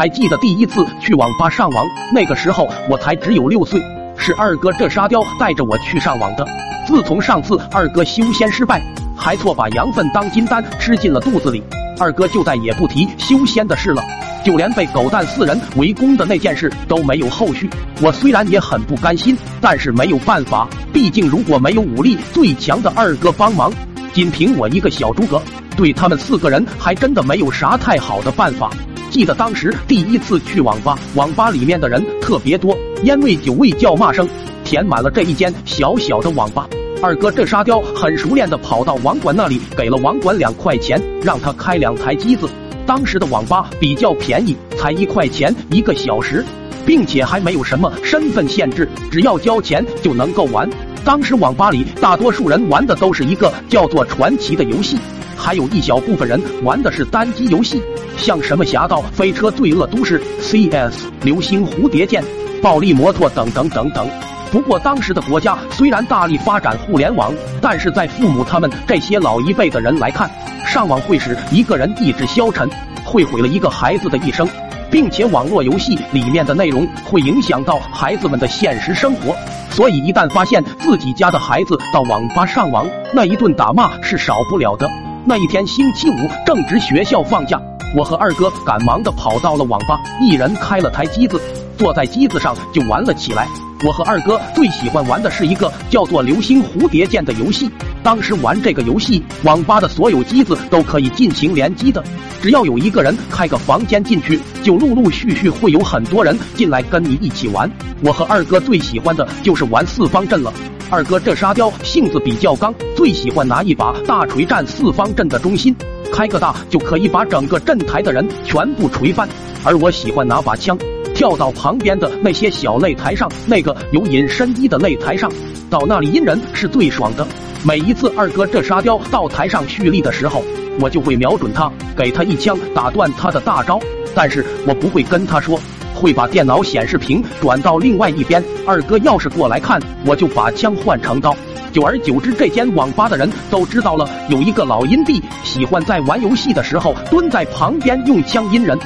还记得第一次去网吧上网，那个时候我才只有六岁，是二哥这沙雕带着我去上网的。自从上次二哥修仙失败，还错把羊粪当金丹吃进了肚子里，二哥就再也不提修仙的事了。就连被狗蛋四人围攻的那件事都没有后续。我虽然也很不甘心，但是没有办法，毕竟如果没有武力最强的二哥帮忙，仅凭我一个小诸葛，对他们四个人还真的没有啥太好的办法。记得当时第一次去网吧，网吧里面的人特别多，烟味、酒味、叫骂声填满了这一间小小的网吧。二哥这沙雕很熟练的跑到网管那里，给了网管两块钱，让他开两台机子。当时的网吧比较便宜，才一块钱一个小时，并且还没有什么身份限制，只要交钱就能够玩。当时网吧里大多数人玩的都是一个叫做《传奇》的游戏，还有一小部分人玩的是单机游戏，像什么《侠盗飞车》《罪恶都市》CS、流星蝴蝶剑、暴力摩托等等等等。不过，当时的国家虽然大力发展互联网，但是在父母他们这些老一辈的人来看，上网会使一个人意志消沉，会毁了一个孩子的一生，并且网络游戏里面的内容会影响到孩子们的现实生活。所以，一旦发现自己家的孩子到网吧上网，那一顿打骂是少不了的。那一天星期五，正值学校放假，我和二哥赶忙的跑到了网吧，一人开了台机子，坐在机子上就玩了起来。我和二哥最喜欢玩的是一个叫做《流星蝴蝶剑》的游戏。当时玩这个游戏，网吧的所有机子都可以进行联机的。只要有一个人开个房间进去，就陆陆续续会有很多人进来跟你一起玩。我和二哥最喜欢的就是玩四方阵了。二哥这沙雕性子比较刚，最喜欢拿一把大锤占四方阵的中心，开个大就可以把整个镇台的人全部锤翻。而我喜欢拿把枪。跳到旁边的那些小擂台上，那个有隐身衣的擂台上，到那里阴人是最爽的。每一次二哥这沙雕到台上蓄力的时候，我就会瞄准他，给他一枪打断他的大招。但是我不会跟他说，会把电脑显示屏转到另外一边。二哥要是过来看，我就把枪换成刀。久而久之，这间网吧的人都知道了，有一个老阴帝喜欢在玩游戏的时候蹲在旁边用枪阴人。